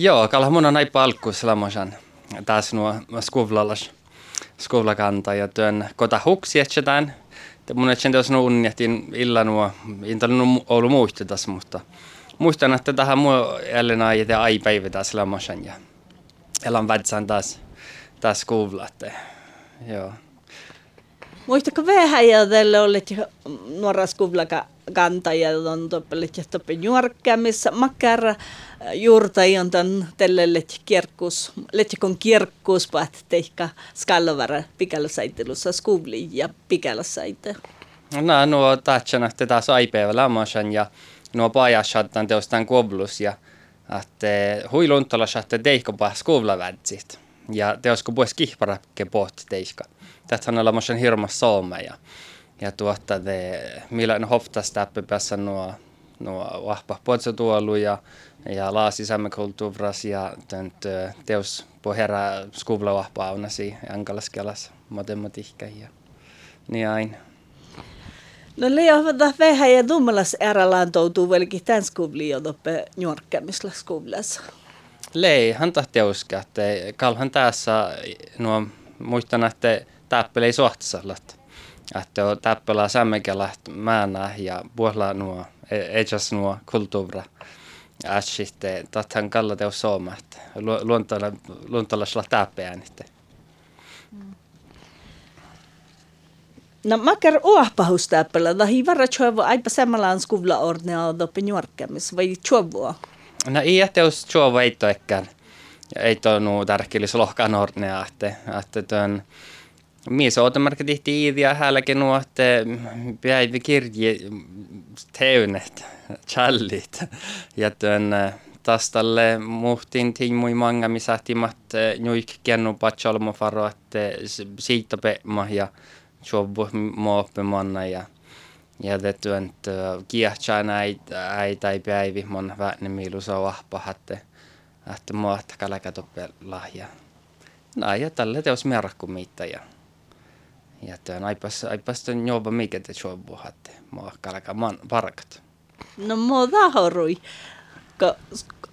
Joo, kalla mun on palkku selamosan. Taas nuo skuvlalas skuvlakanta ja työn kota huksi etsetään. Mun etsen teos nuo unnjahtiin illa nuo, en ollut muistetas, mutta muistan, että tähän mua jälleen aihe ai päivä taas selamosan ja elan vätsään taas, taas skuvlatte. Joo. Muistatko vähän ja tällä olet nuora skuvlaka kanta ja on toppelit ja missä makkara juurta on tämän tälle let kierkkus, let kun kierkkus paat teikka skallovara pikälösaitelussa skuvli ja pikälösaite. No, nuo tahtsan, että taas aipäivä lämmösen ja nuo pajashattan teostaan koblus ja että huiluntala saatte teikko paa skuvlavätsit ja teosko pois kihparakke pohti teikka. Tätä on olemassa hirmas soome ja ja tuota, de, millä hoftas täppä päässä nuo, nuo vahva potsotuolu ja, ja laasisämme kulttuuras ja tönt, teos pohjera skuvla vahva aunasi ankalaskelas matematiikka ja niin aina. No liian vähän ja dummalas ärallaan toutuu velki tämän skuvli jo toppe njorkkamisla skuvlas. Lei, hän tahti uskoa, että kalhan tässä nuo muistan, että täppelei suhtasallat että täppälä sämmekelä määnä ja puhla nuo, ejas nuo kulttuura. Äsitte, tathan kalla teo sooma, että luontalla, luontalla sillä täppeään. No makar oahpahus täppälä, da hi varra chuovo aipa samalla skuvla ordnea doppe nuorkkamis, vai chuovoa? No ei, että jos chuovo ei toekään. Ei toi nuu tärkeellis lohkaan ordnea, että, että tuon, Mies ootamarka tihti iidiä häälläkin nuo, että päivä kirje teunet, challit. Ja työn tastalle muhtin tiimui manga, missä ahtimat nuik kennu patsolmo faro, että siitä pemma ja suobu muoppimanna ja ja det työn kiehtsää näitä äitä ei päivi mon väänne miilusa vahpa, että että mua että kalakatoppe lahja. No ja tälle teos merkku mitään ja työn aipas, aipas työn jobba mikä te jobbu hatte. Mua kalka man parkat. No mua tahorui, ka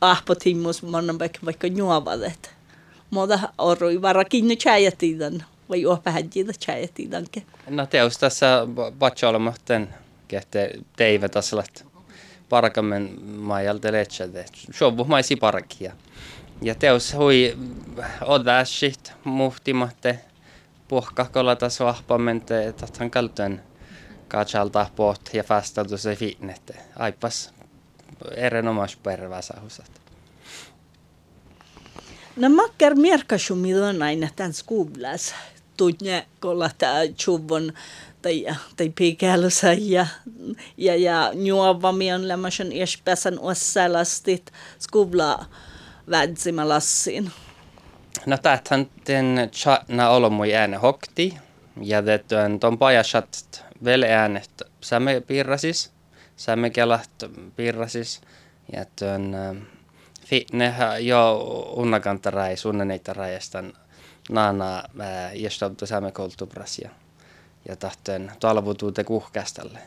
ahpotimmus monen vaikka vaikka juovadet. Mua tahorui varakin nyt chäjätidan, vai juo siitä chäjätidanke. No teos tässä patsa olematten, kehte teive tässä läht parkamen maajalta letsade. Jobbu maisi parkia. Ja teos hui odäsit muhtimatte puhkahkolla tässä vahpamente, että han kalten katsalta poht ja fastautu se finnette. Aipas erinomaisesti perväsahusat. No makkar merkasumi on aina tämän skublas. Tunne kolla tämä chuvon tai, tai pikälyssä ja, ja, ja juovami on lämmöisen iäspäsän ossalastit skubla vädsimalassin. No tähän den chatna olomui ääne hokti. Ja on ton pajasat vel äänet sämme piirrasis, sämme kelat piirrasis ja tuon fitne jo unnakantarai sunneneita rajastan naana jästautu sämme kulttuuras ja ja tahtoen talvutuute kuhkäställe.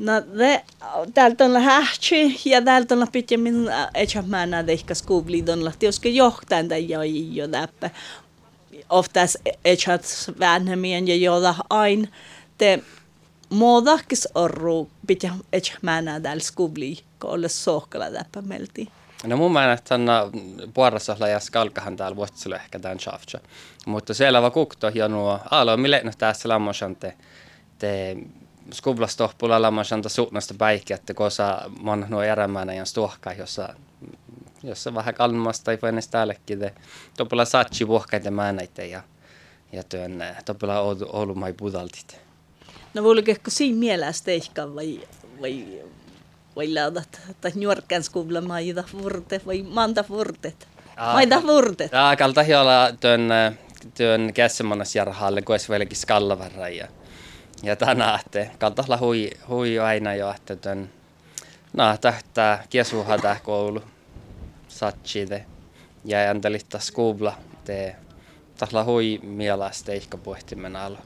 No det, täältä on hähtsi ja täältä on pitemmän etkä mä näe ehkä skuvlidon lahti, joska johtajan tai jo jo läppä. Oftas etkä vanhemmien ja joda aina te muodakis orru mä näe täällä skuvli, kun ole sohkalla läppä melti. No mun mielestä on puolessa ja skalkahan täällä vuotsilla ehkä tämän shaftsa. Mutta siellä va kukto hienoa. Alo, mille no tässä lammosan te, te skuvlastohpulla lammasanta suunnasta päikki, että kosa mon nuo erämänä ja stuhka, jossa jossa vähän kalmasta tai ennen täällekin. Topella satsi vuohkaita määnäitä ja, ja työn topella Oulu mai budaltit. No voiko siinä mielestä ehkä vai, vai, vai laudat, että nuorkan skuvla maida furte vai manta furtet? Maida furtet? Aa, kalta hiolla työn, työn käsimannas jarhaalle, kun olisi vieläkin ja ja tänään, että kantasla hui, hui aina jo, että tön, no, tähtää kiesuha koulu, satside, ja antelitta skuvla, te. Tahla hui mielestä ehkä pohtimen alla.